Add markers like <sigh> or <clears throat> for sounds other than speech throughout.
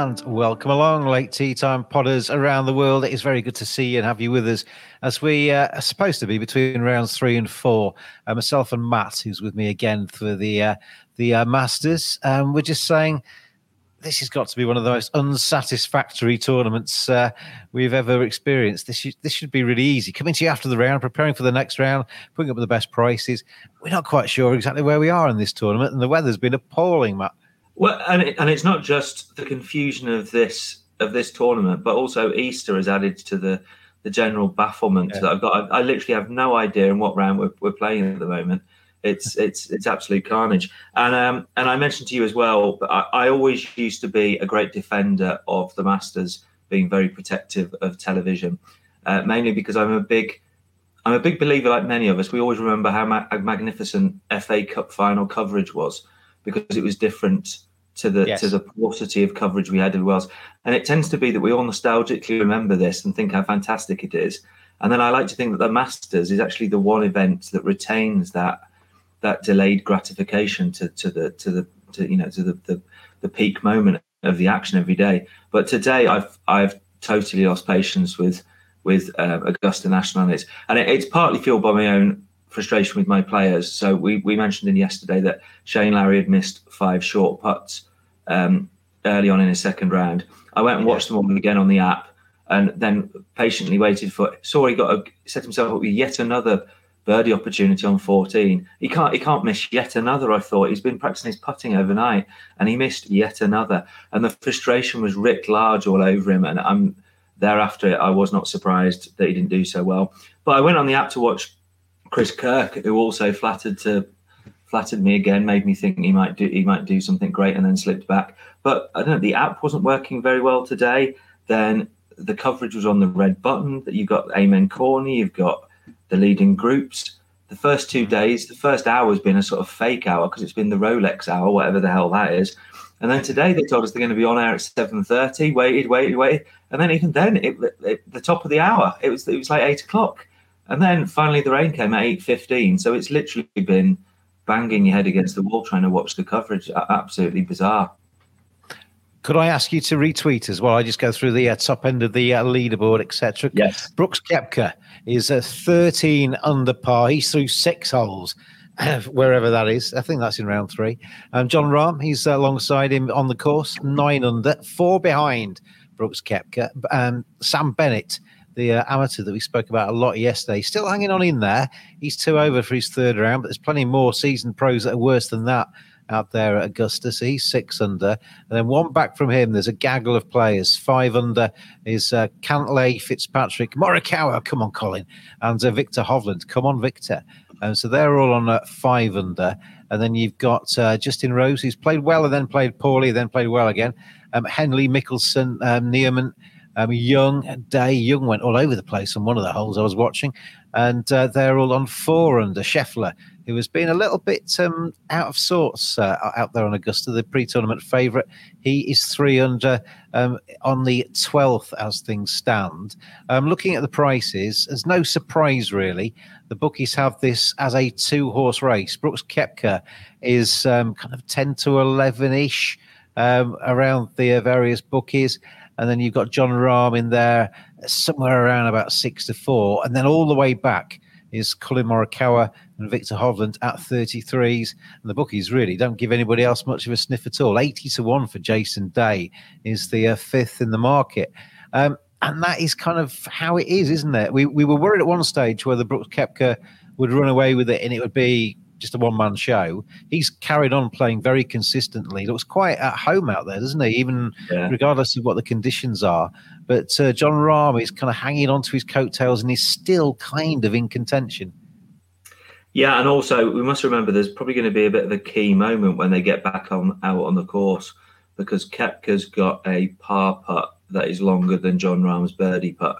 And welcome along, late tee time podders around the world. It is very good to see you and have you with us as we uh, are supposed to be between rounds three and four. Uh, myself and Matt, who's with me again for the uh, the uh, Masters. Um, we're just saying this has got to be one of the most unsatisfactory tournaments uh, we've ever experienced. This should, this should be really easy. Coming to you after the round, preparing for the next round, putting up the best prices. We're not quite sure exactly where we are in this tournament, and the weather's been appalling, Matt. Well, and it, and it's not just the confusion of this of this tournament, but also Easter has added to the the general bafflement Yeah. that I've got. I, I literally have no idea in what round we're, we're playing at the moment. It's it's it's absolute carnage. And um and I mentioned to you as well. But I, I always used to be a great defender of the Masters being very protective of television, uh, mainly because I'm a big I'm a big believer, like many of us. We always remember how ma- magnificent FA Cup final coverage was because it was different to the Yes. to the paucity of coverage we had everywhere else. And it tends to be that we all nostalgically remember this and think how fantastic it is. And then I like to think that the Masters is actually the one event that retains that that delayed gratification to, to the to the to you know to the, the the peak moment of the action every day. But today I've I've totally lost patience with with uh, Augusta National on it, and it, it's partly fueled by my own frustration with my players. So we we mentioned in yesterday that Shane Lowry had missed five short putts um, early on in his second round. I went and watched them all again on the app, and then patiently waited for. Saw he got a, set himself up with yet another birdie opportunity on 14. He can't he can't miss yet another. I thought he's been practicing his putting overnight, and he missed yet another. And the frustration was writ large all over him. And I'm thereafter I was not surprised that he didn't do so well. But I went on the app to watch Chris Kirk, who also flattered to flattered me again, made me think he might do he might do something great, and then slipped back. But I don't know, the app wasn't working very well today. Then the coverage was on the red button. That you've got Amen Corner, you've got the leading groups. The first two mm-hmm. days, the first hour has been a sort of fake hour because it's been the Rolex hour, whatever the hell that is. And then today they told us they're going to be on air at seven thirty. Waited, waited, waited, and then even then, it, it, the top of the hour, it was it was like eight o'clock, and then finally the rain came at eight fifteen. So it's literally been banging your head against the wall trying to watch the coverage. Absolutely bizarre. Could I ask you to retweet as well? I just go through the uh, top end of the uh, leaderboard, etc. Yes. Brooks Koepka is a 13 under par. He's through six holes, <clears throat> wherever that is. I think that's in round three. Um, Jon Rahm, he's alongside him on the course, nine under, four behind Brooks Koepka. Um, Sam Bennett, the uh, amateur that we spoke about a lot yesterday, still hanging on in there. He's two over for his third round, but there's plenty more seasoned pros that are worse than that. out there at Augusta. So he's six under. And then one back from him, there's a gaggle of players. Five under is uh, Cantlay, Fitzpatrick, Morikawa, come on, Collin, and uh, Viktor Hovland. Come on, Viktor. And so they're all on uh, five under. And then you've got uh, Justin Rose, who's played well and then played poorly, then played well again. Um, Henley, Mickelson, um, um, Young, Day. Young went all over the place on one of the holes I was watching. And uh, they're all on four under. Scheffler, who has been a little bit um, out of sorts uh, out there on Augusta, the pre-tournament favourite. He is three under um, on the 12th as things stand. Um, looking at the prices, there's no surprise really. The bookies have this as a two-horse race. Brooks Koepka is um, kind of 10 to 11-ish um, around the uh, various bookies. And then you've got Jon Rahm in there somewhere around about six to four. And then all the way back is Collin Morikawa and Viktor Hovland at 33s. And the bookies really don't give anybody else much of a sniff at all. 80 to 1 for Jason Day is the uh, fifth in the market. Um, and that is kind of how it is, isn't it? We, we were worried at one stage whether Brooks Koepka would run away with it and it would be just a one man show. He's carried on playing very consistently. Looks quite at home out there, doesn't he? Even yeah. regardless of what the conditions are. But uh, Jon Rahm is kind of hanging on to his coattails and he's still kind of in contention. Yeah, and also we must remember there's probably going to be a bit of a key moment when they get back on out on the course because Koepka's got a par putt that is longer than Jon Rahm's birdie putt.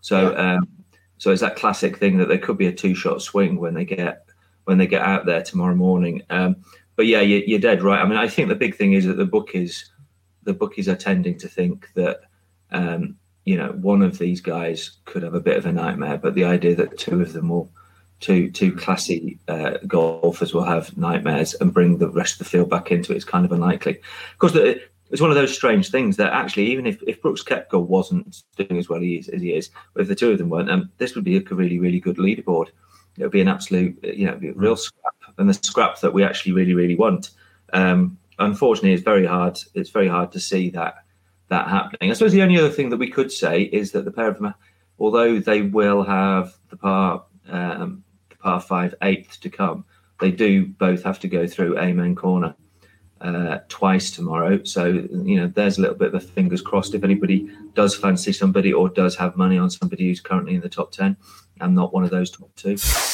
So, yeah. um, so it's that classic thing that there could be a two shot swing when they get when they get out there tomorrow morning. Um, but yeah, you, are dead right. I mean, I think the big thing is that the bookies, the bookies are tending to think that um, you know one of these guys could have a bit of a nightmare, but the idea that two of them will, two two classy uh, golfers will have nightmares and bring the rest of the field back into it is kind of unlikely. Of course, it's one of those strange things that actually, even if, if Brooks Koepka wasn't doing as well he is, as he is, if the two of them weren't, um, this would be a really, really good leaderboard it would be an absolute, you know, real mm. scrap, and the scrap that we actually really, really want. Um, unfortunately, it's very hard. It's very hard to see that that happening. I suppose the only other thing that we could say is that the pair of them, although they will have the par um, the par five eighth to come, they do both have to go through Amen Corner uh, twice tomorrow. So you know, there's a little bit of a fingers crossed. If anybody does fancy somebody or does have money on somebody who's currently in the top ten, I'm not one of those top two.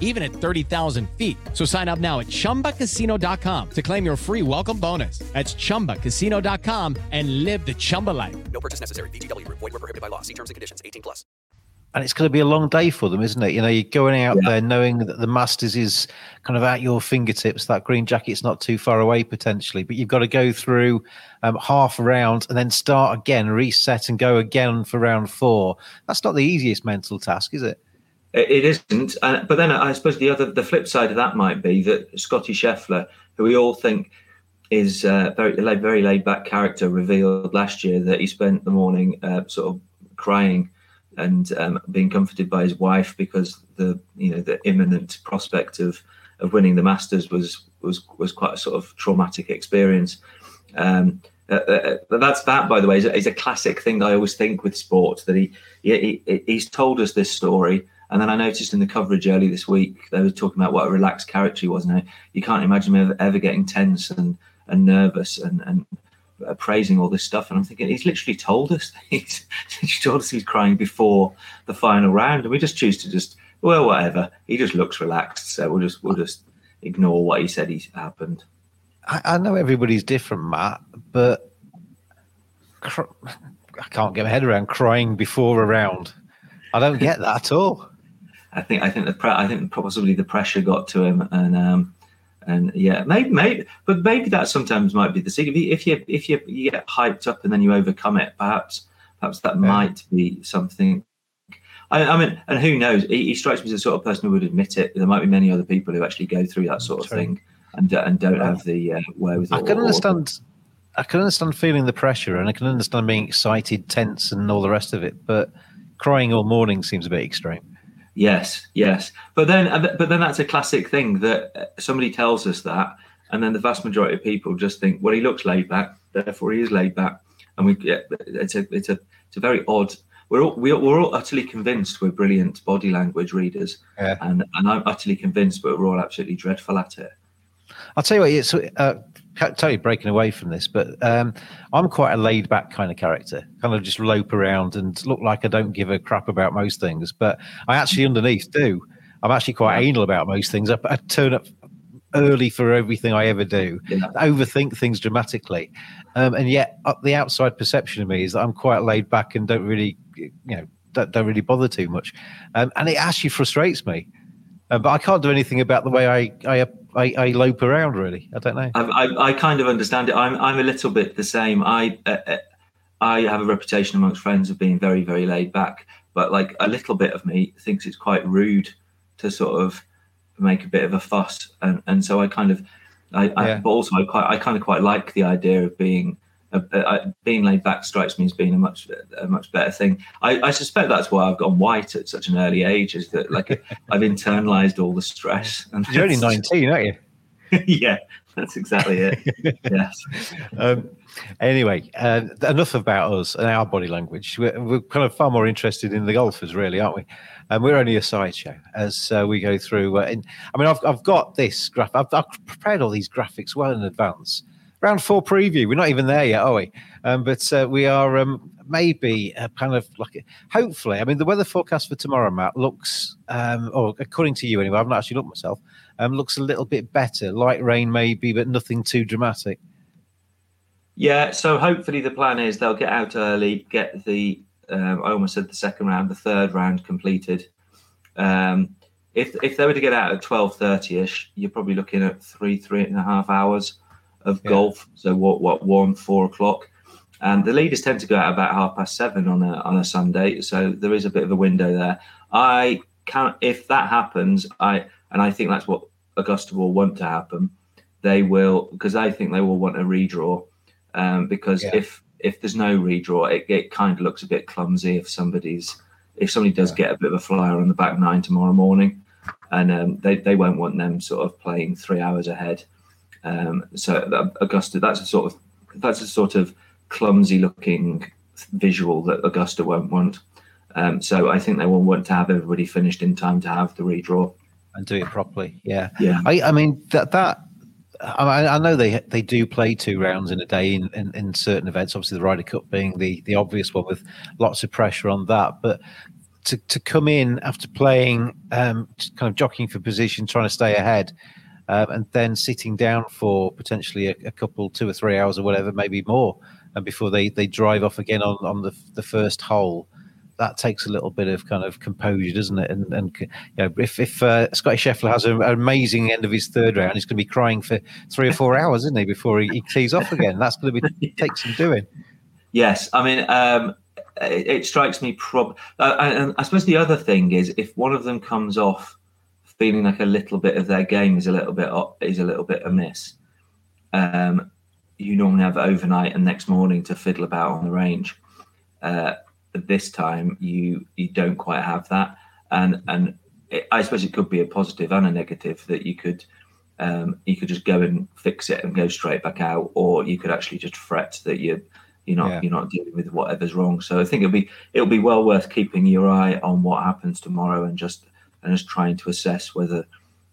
even at 30,000 feet. So sign up now at chumbacasino.com to claim your free welcome bonus. That's chumbacasino.com and live the Chumba life. No purchase necessary. VGW, void, were prohibited by law. See terms and conditions 18 plus. plus and it's going to be a long day for them, isn't it? You know, you're going out yeah. there knowing that the Masters is kind of at your fingertips. That green jacket's not too far away potentially, but you've got to go through um, half a round and then start again, reset, and go again for round four. That's not the easiest mental task, is it? It isn't. Uh, but then I suppose the other, the flip side of that might be that Scotty Scheffler, who we all think is uh, very very laid back character, revealed last year that he spent the morning uh, sort of crying and um, being comforted by his wife because the you know the imminent prospect of of winning the Masters was was was quite a sort of traumatic experience. Um, uh, uh, that's that, by the way, is a, is a, classic thing I always think with sports that he, he he's told us this story, and then I noticed in the coverage early this week they were talking about what a relaxed character he was. Now you can't imagine him ever, getting tense and and nervous and and uh, praising all this stuff, and I'm thinking he's literally told us <laughs> he's, he's told us he's crying before the final round, and we just choose to just well whatever. He just looks relaxed, so we'll just we'll just ignore what he said he happened. I, I know everybody's different, Matt, but cr- I can't get my head around crying before a round. I don't get that at all. I think I think the pre- I think possibly the pressure got to him, and um, and yeah, maybe, maybe, but maybe that sometimes might be the secret. If you if you you get hyped up and then you overcome it, perhaps perhaps that yeah. might be something. I, I, mean, and who knows? He, he, strikes me as the sort of person who would admit it. There might be many other people who actually go through that sort of True. thing and and don't have the uh, wherewithal. I can understand. I can understand feeling the pressure, and I can understand being excited, tense, and all the rest of it. But crying all morning seems a bit extreme. Yes, yes, but then but then that's a classic thing that uh, somebody tells us that, and then the vast majority of people just think, well, he looks laid back, therefore he is laid back, and we yeah, it's a it's a it's a very odd. We're all, we're all utterly convinced we're brilliant body language readers, Yeah. and and I'm utterly convinced, but we're all absolutely dreadful at it. I'll tell you what, it's uh, you breaking away from this, but um, I'm quite a laid back kind of character, kind of just lope around and look like I don't give a crap about most things, but I actually underneath do. I'm actually quite anal about most things. I, I turn up early for everything I ever do, Yeah. overthink things dramatically, um, and yet uh, the outside perception of me is that I'm quite laid back and don't really, you know, don't, don't really bother too much, um, and it actually frustrates me. Uh, but I can't do anything about the way I I, I, I lope around. Really, I don't know. I, I, I kind of understand it. I'm I'm a little bit the same. I uh, uh, I have a reputation amongst friends of being very very laid back, but like a little bit of me thinks it's quite rude to sort of make a bit of a fuss, and and so I kind of I, I but also I quite I kind of quite like the idea of being. Uh, uh, being laid back strikes me as being a much a much better thing. I, I suspect that's why I've gone white at such an early age. Is that like <laughs> I've internalized all the stress? And You're only 19, aren't you? <laughs> yeah, that's exactly it. <laughs> yes. Um, anyway, uh, enough about us and our body language. We're, we're kind of far more interested in the golfers, really, aren't we? And we're only a sideshow as uh, we go through. Uh, in, I mean, I've, I've got this graph. I've, I've prepared all these graphics well in advance. Round four preview. We're not even there yet, are we? Um, but uh, we are um, maybe uh, kind of like, hopefully. I mean, the weather forecast for tomorrow, Matt, looks, um, or according to you anyway, I've not actually looked myself, um, looks a little bit better. Light rain, maybe, but nothing too dramatic. Yeah, so hopefully the plan is they'll get out early, get the um, I almost said the second round, the third round completed. Um, if if they were to get out at twelve thirty ish, you're probably looking at three three and a half hours of Yeah. golf. So what what one four o'clock, and the leaders tend to go out about half past seven on a on a Sunday. So there is a bit of a window there. I can't if that happens. I and I think that's what Augusta will want to happen. They will because I think they will want a redraw um, because Yeah. if if there's no redraw, it, it kind of looks a bit clumsy if somebody's if somebody does get a bit of a flyer on the back nine tomorrow morning, and um, they they won't want them sort of playing three hours ahead. Um, so Augusta, that's a sort of that's a sort of clumsy looking visual that Augusta won't want. Um, so I think they will want to have everybody finished in time to have the redraw. and do it properly. Yeah, Yeah. I, I mean that that. I, I know they they do play two rounds in a day in, in, in certain events. Obviously, the Ryder Cup being the the obvious one with lots of pressure on that. But to to come in after playing, um, kind of jockeying for position, trying to stay ahead, um, and then sitting down for potentially a, a couple, two or three hours or whatever, maybe more, and before they they drive off again on on the the first hole that takes a little bit of kind of composure, doesn't it? And and you know, if if uh, Scotty Scheffler has an amazing end of his third round, he's going to be crying for three or four <laughs> hours, isn't he, before he, he tees off again? That's going to be <laughs> take some doing. Yes, I mean, um, it, it strikes me. Prob, uh, and I suppose the other thing is if one of them comes off feeling like a little bit of their game is a little bit is a little bit amiss, um, you normally have overnight and next morning to fiddle about on the range. Uh, but this time you you don't quite have that, and and it, I suppose it could be a positive and a negative that you could um, you could just go and fix it and go straight back out, or you could actually just fret that you you're not Yeah. you're not dealing with whatever's wrong. So I think it'll be it'll be well worth keeping your eye on what happens tomorrow and just and just trying to assess whether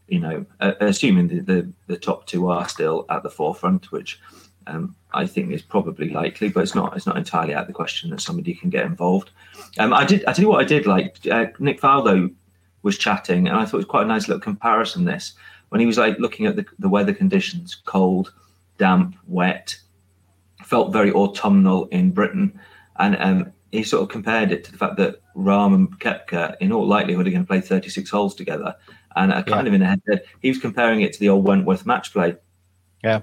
you know uh, assuming the, the the top two are still at the forefront, which um, I think is probably likely, but it's not it's not entirely out of the question that somebody can get involved. Um, I did I tell you what I did like uh, Nick Faldo was chatting, and I thought it was quite a nice little comparison. This when he was like looking at the, the weather conditions, cold, damp, wet, felt very autumnal in Britain, and um, he sort of compared it to the fact that Rahm and Koepka, in all likelihood, are going to play 36 holes together. And I kind Yeah. of in a head, he was comparing it to the old Wentworth match play. Yeah.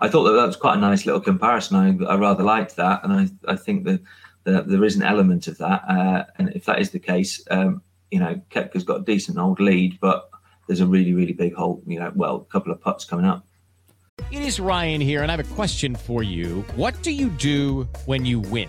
I thought that that was quite a nice little comparison. I, I rather liked that, and I, I think that, that there is an element of that. Uh, and if that is the case, um, you know, Koepka's got a decent old lead, but there's a really, really big hole. You know, well, a couple of putts coming up. It is Ryan here, and I have a question for you. What do you do when you win?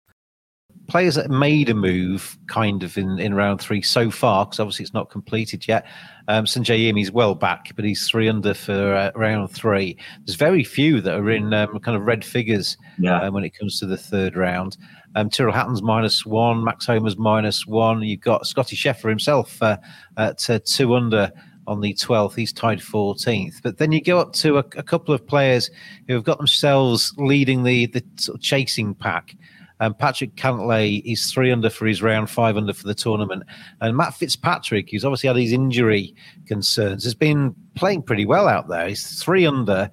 Players that made a move kind of in, in round three so far, because obviously it's not completed yet. Um, Sungjae Im, he's well back, but he's three under for uh, round three. There's very few that are in um, kind of red figures Yeah. um, when it comes to the third round. Um, Tyrrell Hatton's minus one, Max Homa's minus one. You've got Scotty Scheffler himself uh, at uh, two under on the 12th. He's tied 14th. But then you go up to a, a couple of players who have got themselves leading the, the sort of chasing pack. Um, Patrick Cantlay is three under for his round, five under for the tournament. And Matt Fitzpatrick, who's obviously had his injury concerns, has been playing pretty well out there. He's three under,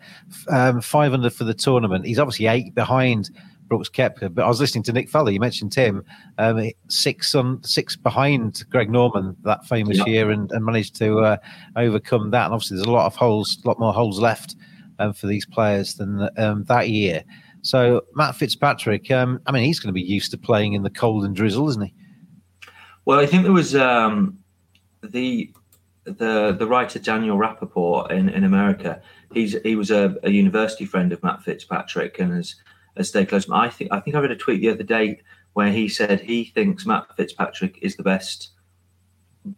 um, five under for the tournament. He's obviously eight behind Brooks Koepka. But I was listening to Nick Faldo. You mentioned Tim, um, six on six behind Greg Norman that famous Yeah. year, and, and managed to uh, overcome that. And obviously, there's a lot of holes, a lot more holes left um, for these players than um, that year. So Matt Fitzpatrick, um, I mean, he's going to be used to playing in the cold and drizzle, isn't he? Well, I think there was um, the the the writer Daniel Rapaport in, in America. He's he was a, a university friend of Matt Fitzpatrick and has, has stayed close. I think I think I read a tweet the other day where he said he thinks Matt Fitzpatrick is the best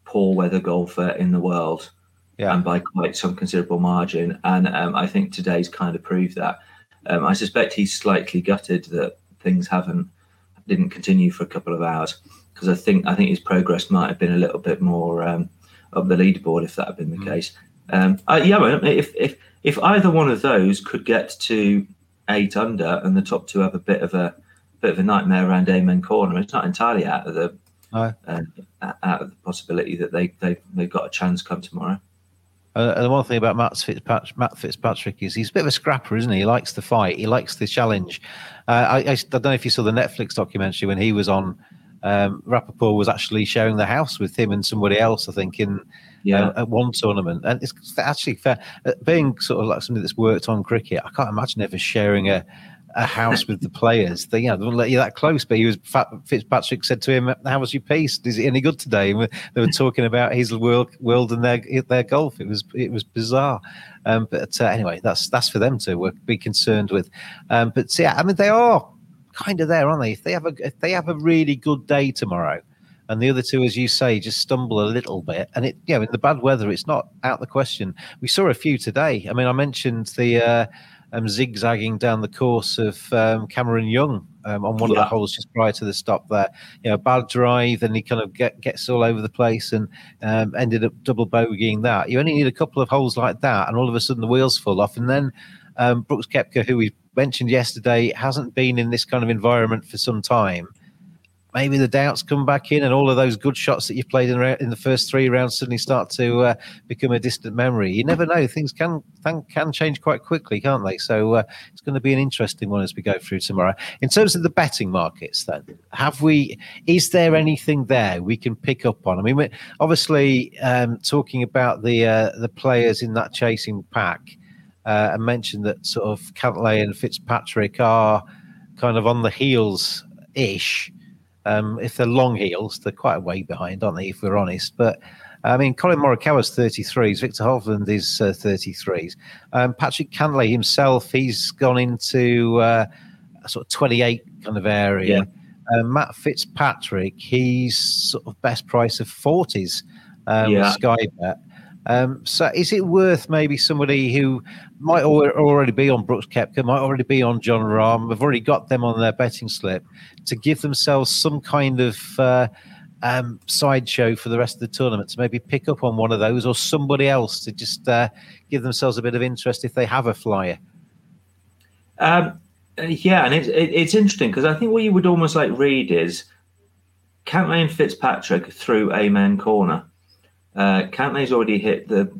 poor weather golfer in the world, Yeah. and by quite some considerable margin. And um, I think today's kind of proved that. Um, I suspect he's slightly gutted that things haven't didn't continue for a couple of hours because I think I think his progress might have been a little bit more um, up the leaderboard if that had been the case. Um, yeah, if if if either one of those could get to eight under and the top two have a bit of a bit of a nightmare around Amen Corner, it's not entirely out of the No. uh, out of the possibility that they they they've got a chance come tomorrow. Uh, and the one thing about Matt Fitzpatrick, Matt Fitzpatrick is he's a bit of a scrapper, isn't he? He likes the fight. He likes the challenge. Uh, I, I, I don't know if you saw the Netflix documentary when he was on. Um, Rapaport was actually sharing the house with him and somebody else, I think, in Yeah. uh, at one tournament. And it's actually fair. Uh, being sort of like somebody that's worked on cricket, I can't imagine ever sharing a, a house with the players. They, you know, they won't let you that close. But he was Fitzpatrick said to him, "How was your piece? Is it any good today?" And they were talking about his world, world and their their golf. It was it was bizarre. Um, but uh, anyway, that's that's for them to be concerned with. Um, but yeah, I mean, they are kind of there, aren't they? If they have a if they have a really good day tomorrow, and the other two, as you say, just stumble a little bit, and it you know in the bad weather, it's not out the question. We saw a few today. I mean, I mentioned the. Uh, um, zigzagging down the course of um, Cameron Young um, on one of the holes just prior to the stop there. You know, bad drive, and he kind of get, gets all over the place and um, ended up double bogeying that. You only need a couple of holes like that, and all of a sudden the wheels fall off. And then um, Brooks Koepka, who we mentioned yesterday, hasn't been in this kind of environment for some time. Maybe the doubts come back in, and all of those good shots that you played in, in the first three rounds suddenly start to uh, become a distant memory. You never know; things can can, change quite quickly, can't they? So uh, it's going to be an interesting one as we go through tomorrow. In terms of the betting markets, then, have we? Is there anything there we can pick up on? I mean, obviously um, talking about the uh, the players in that chasing pack. Uh, and mentioned that sort of Cantlay and Fitzpatrick are kind of on the heels ish. Um, if they're long heels, they're quite a way behind, aren't they? If we're honest, but I mean, Collin Morikawa's 33s, Viktor Hovland is uh, 33s. Um, Patrick Cantlay himself, he's gone into uh, a sort of 28 kind of area. Um, Matt Fitzpatrick, he's sort of best price of 40s. Um, Yeah. Sky bet. Um, so is it worth maybe somebody who might al- already be on Brooks Koepka, might already be on Jon Rahm, have already got them on their betting slip, to give themselves some kind of uh, um, sideshow for the rest of the tournament to maybe pick up on one of those or somebody else to just uh, give themselves a bit of interest if they have a flyer? Um, uh, yeah, and it's it, it's interesting because I think what you would almost like read is and Fitzpatrick through Amen Corner. Uh, already hit the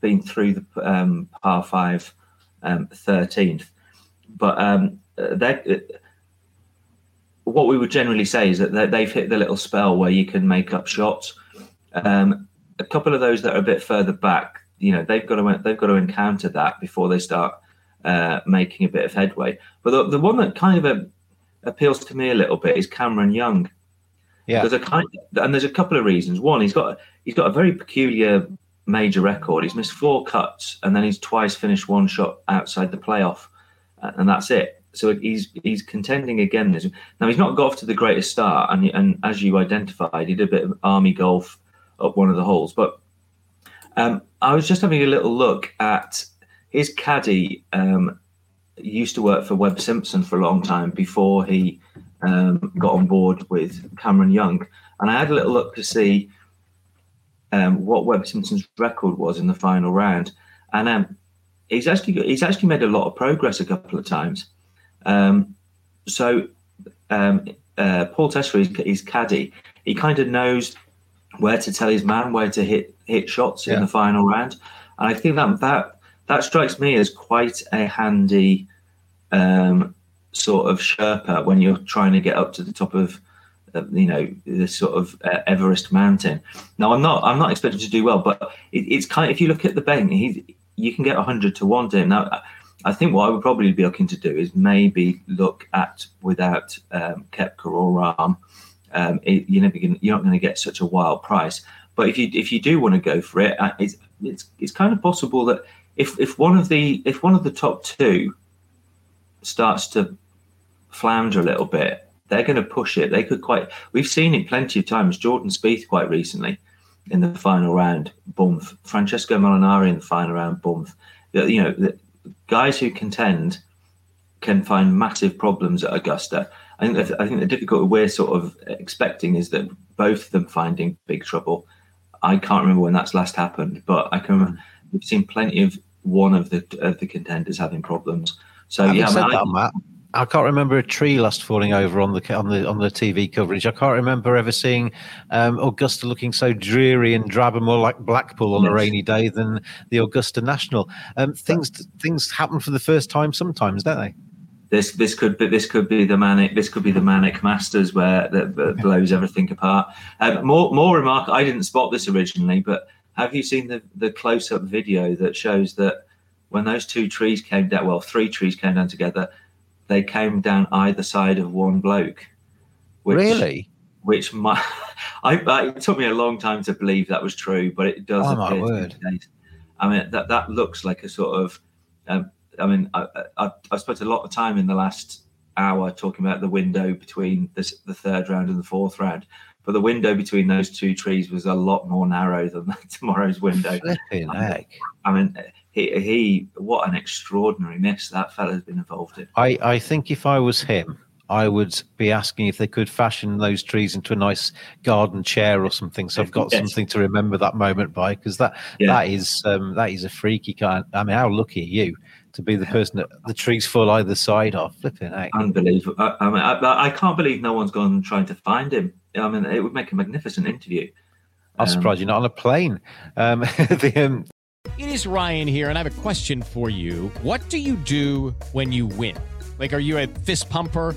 been through the um, par five um, 13th, but um, uh, they what we would generally say is that they- they've hit the little spell where you can make up shots. Um, a couple of those that are a bit further back, you know, they've got to they've got to encounter that before they start uh, making a bit of headway. But the, the one that kind of uh, appeals to me a little bit is Cameron Young. Yeah. There's a kind, and there's a couple of reasons. One, he's got he's got a very peculiar major record. He's missed four cuts, and then he's twice finished one shot outside the playoff, uh, and that's it. So he's he's contending again. this- Now he's not got off to the greatest start, and and as you identified, he did a bit of army golf up one of the holes. But um, I was just having a little look at his caddy. Um, used to work for Webb Simpson for a long time before he um, got on board with Cameron Young, and I had a little look to see um, what Webb Simpson's record was in the final round, and um, he's actually he's actually made a lot of progress a couple of times. Um, so um, uh, Paul Tesori, his caddy, he kind of knows where to tell his man where to hit hit shots in the final round, and I think that that that strikes me as quite a handy um, sort of Sherpa when you're trying to get up to the top of you know this sort of uh, Everest mountain. Now I'm not I'm not expecting to do well, but it, it's kind of if you look at the bank, you can get hundred to one to him. Now I- I think what I would probably be looking to do is maybe look at without um, Koepka or Rahm. Um, it, you're never gonna, you're not going to get such a wild price. But if you if you do want to go for it, uh, it's it's it's kind of possible that if if one of the if one of the top two starts to flounder a little bit, they're going to push it. They could quite. We've seen it plenty of times. Jordan Spieth quite recently in the final round, bump. Francesco Molinari in the final round, bump. You know, the guys who contend can find massive problems at Augusta. I think I think the difficulty we're sort of expecting is that both of them finding big trouble. I can't remember when that's last happened, but I can. remember We've seen plenty of one of the of the contenders having problems. So Having yeah, I mean, I- Matt, I can't remember a tree last falling over on the on the on the TV coverage. I can't remember ever seeing um, Augusta looking so dreary and drab and more like Blackpool on a rainy day than the Augusta National. Um, things things happen for the first time sometimes, don't they? this this could be this could be the manic this could be the manic masters where that, that blows everything apart. Um, more more remark. I didn't spot this originally, but have you seen the the close up video that shows that when those two trees came down, well, three trees came down together, they came down either side of one bloke. Which, really? Which my, <laughs> I, I, it took me a long time to believe that was true, but it does. Oh, my appear to be word. I mean, that that looks like a sort of. Um, I mean, I, I, I've spent a lot of time in the last hour talking about the window between this, the third round and the fourth round, but the window between those two trees was a lot more narrow than <laughs> tomorrow's window. Flipping heck. I mean, he, he what an extraordinary miss that fella's been involved in. I, I think if I was him, I would be asking if they could fashion those trees into a nice garden chair or something. So I've got Yes. something to remember that moment by, because that Yeah. that is um, that is a freaky kind. I mean, how lucky are you to be the person that the trees fall either side of? Flipping heck. Unbelievable. I, I mean, I, I can't believe no one's gone trying to find him. I mean, it would make a magnificent interview. I'm Um, surprised you're not on a plane. Um, <laughs> the, um, It is Ryan here, and I have a question for you. What do you do when you win? Like, are you a fist pumper?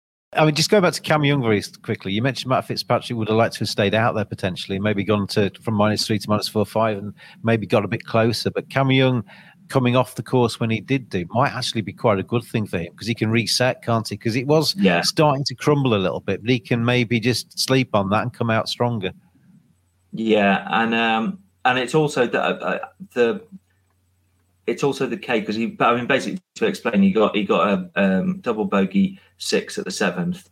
I mean, just go back to Cam Young very quickly. You mentioned Matt Fitzpatrick would have liked to have stayed out there potentially, maybe gone to from minus three to minus four five, and maybe got a bit closer. But Cam Young coming off the course when he did do might actually be quite a good thing for him because he can reset, can't he? Because it was Yeah. starting to crumble a little bit, but he can maybe just sleep on that and come out stronger. Yeah, and um, and it's also the uh, the it's also the case because he. But I mean, basically to explain, he got he got a um, double bogey six at the seventh,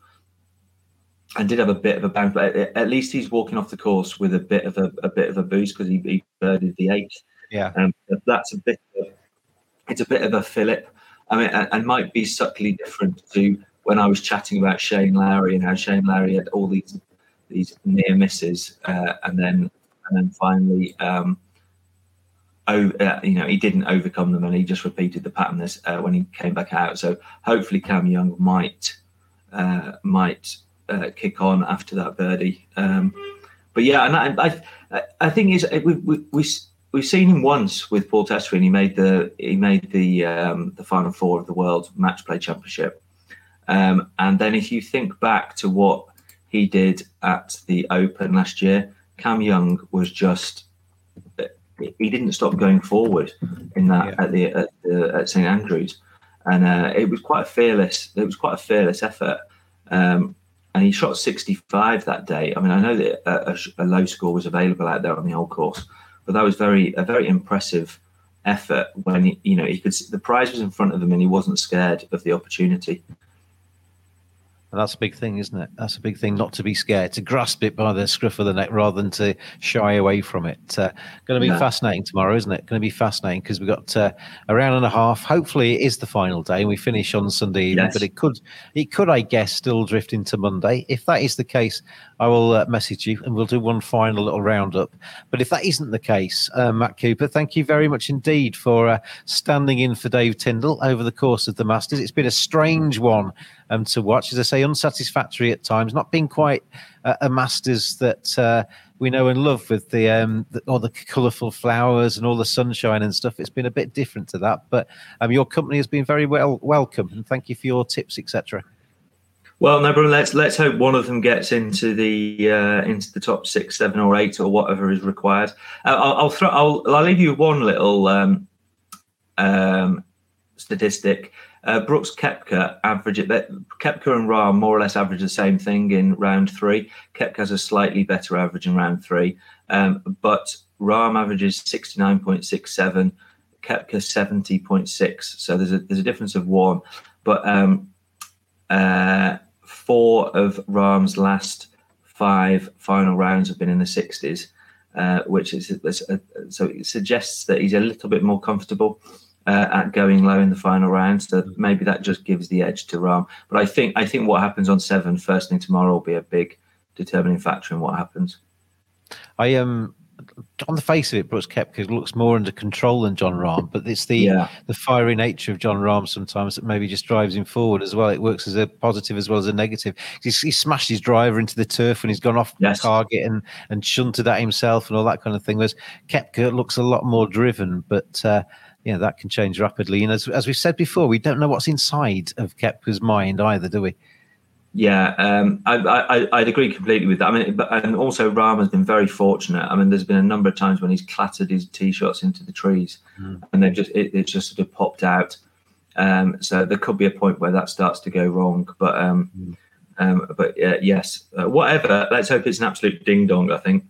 and did have a bit of a bounce. But at, least he's walking off the course with a bit of a, a bit of a boost because he, he birded the eighth. Yeah. Um, that's a bit. Of, it's a bit of a fillip. I mean, and, and might be subtly different to when I was chatting about Shane Lowry and how Shane Lowry had all these these near misses, uh, and then and then finally um, uh, you know, he didn't overcome them, and he just repeated the pattern this uh, when he came back out. So hopefully, Cam Young might uh, might uh, kick on after that birdie. Um, but yeah, and I I, I think is we we. we We've seen him once with Paul Tesori, and he made the he made the um, the final four of the World Match Play Championship. Um, and then if you think back to what he did at the Open last year, Cam Young was just he didn't stop going forward in that yeah. at the at, the, at St Andrews, and uh, it was quite a fearless. It was quite a fearless effort, um, and he shot 65 that day. I mean, I know that a, a, low score was available out there on the old course, but that was very a very impressive effort when he, you know he could the prize was in front of him and he wasn't scared of the opportunity. And that's a big thing, isn't it? That's a big thing not to be scared, to grasp it by the scruff of the neck rather than to shy away from it. Uh, going to be yeah. fascinating tomorrow, isn't it? Going to be fascinating because we've got uh, a round and a half. Hopefully, it is the final day and we finish on Sunday evening, yes. but it could, it could, I guess, still drift into Monday. If that is the case, I will uh, message you and we'll do one final little roundup. But if that isn't the case, uh, Matt Cooper, thank you very much indeed for uh, standing in for Dave Tyndall over the course of the Masters. It's been a strange one um, to watch. As I say, unsatisfactory at times, not being quite uh, a Masters that uh, we know and love with the, um, the all the colourful flowers and all the sunshine and stuff. It's been a bit different to that, but um, your company has been very well welcome, and thank you for your tips, etc. Well, no problem. Let's let's hope one of them gets into the uh, into the top six, seven, or eight, or whatever is required. Uh, I'll, I'll throw. I'll I'll leave you one little um, um, statistic. Uh, Brooks Koepka average it. Koepka and Rahm more or less average the same thing in round three. Koepka has a slightly better average in round three, um, but Rahm averages sixty nine point six seven, Koepka seventy point six. So there's a there's a difference of one, but um, uh, four of Rahm's last five final rounds have been in the sixties, uh, which is uh, so it suggests that he's a little bit more comfortable uh, at going low in the final round. So maybe that just gives the edge to Rahm. But I think I think what happens on seven first thing tomorrow will be a big determining factor in what happens. I am. Um, on the face of it, Brooks Koepka looks more under control than Jon Rahm, but it's the yeah. the fiery nature of Jon Rahm sometimes that maybe just drives him forward as well. It works as a positive as well as a negative. He's, he smashed his driver into the turf when he's gone off yes. target and, and shunted at himself and all that kind of thing. Whereas Koepka looks a lot more driven, but uh, yeah, that can change rapidly. And as as we said before, we don't know what's inside of Koepka's mind either, do we? Yeah, um, I, I, would agree completely with that. I mean, but, and also Rahm has been very fortunate. I mean, there's been a number of times when he's clattered his tee shots into the trees, mm. and they've just it, it's just sort of popped out. Um, so there could be a point where that starts to go wrong. But um, mm. um, but uh, yes, uh, whatever. Let's hope it's an absolute ding dong. I think.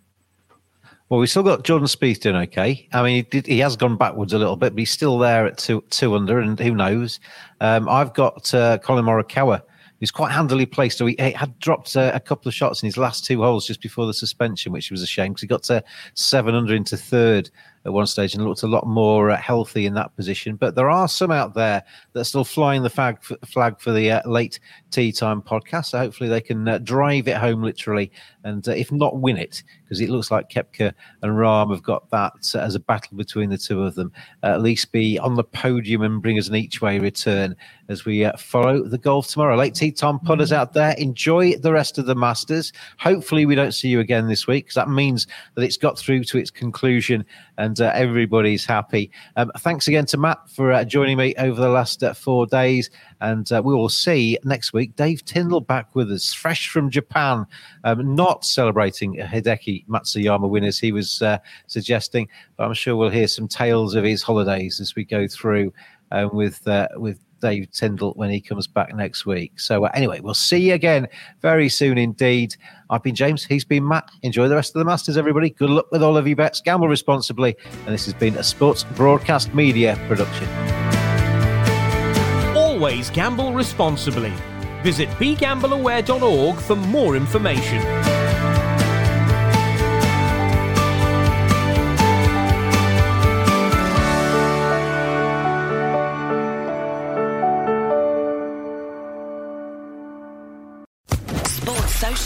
Well, we still got Jordan Spieth doing okay. I mean, he, did, he has gone backwards a little bit, but he's still there at two two under, and who knows? Um, I've got uh, Collin Morikawa, who's quite handily placed. So he, he had dropped uh, a couple of shots in his last two holes just before the suspension, which was a shame because he got to seven under into third at one stage and looked a lot more uh, healthy in that position. But there are some out there that are still flying the flag for, flag for the uh, late tee time podcast. So hopefully they can uh, drive it home literally, and uh, if not win it, because it looks like Koepka and Rahm have got that uh, as a battle between the two of them. at least be on the podium and bring us an each way return as we uh, follow the golf tomorrow. Late tee time putters out there, enjoy the rest of the Masters. Hopefully we don't see you again this week because that means that it's got through to its conclusion and uh, everybody's happy. Um, thanks again to Matt for uh, joining me over the last uh, four days. And uh, we will see next week Dave Tyndall back with us, fresh from Japan, um, not celebrating Hideki Matsuyama winners he was uh, suggesting. But I'm sure we'll hear some tales of his holidays as we go through um, with uh, with Dave Tyndall when he comes back next week. So, uh, anyway, we'll see you again very soon indeed. I've been James. He's been Matt. Enjoy the rest of the Masters, everybody. Good luck with all of your bets. Gamble responsibly. And this has been a Sports Broadcast Media production. Always gamble responsibly. Visit begambleaware.org for more information.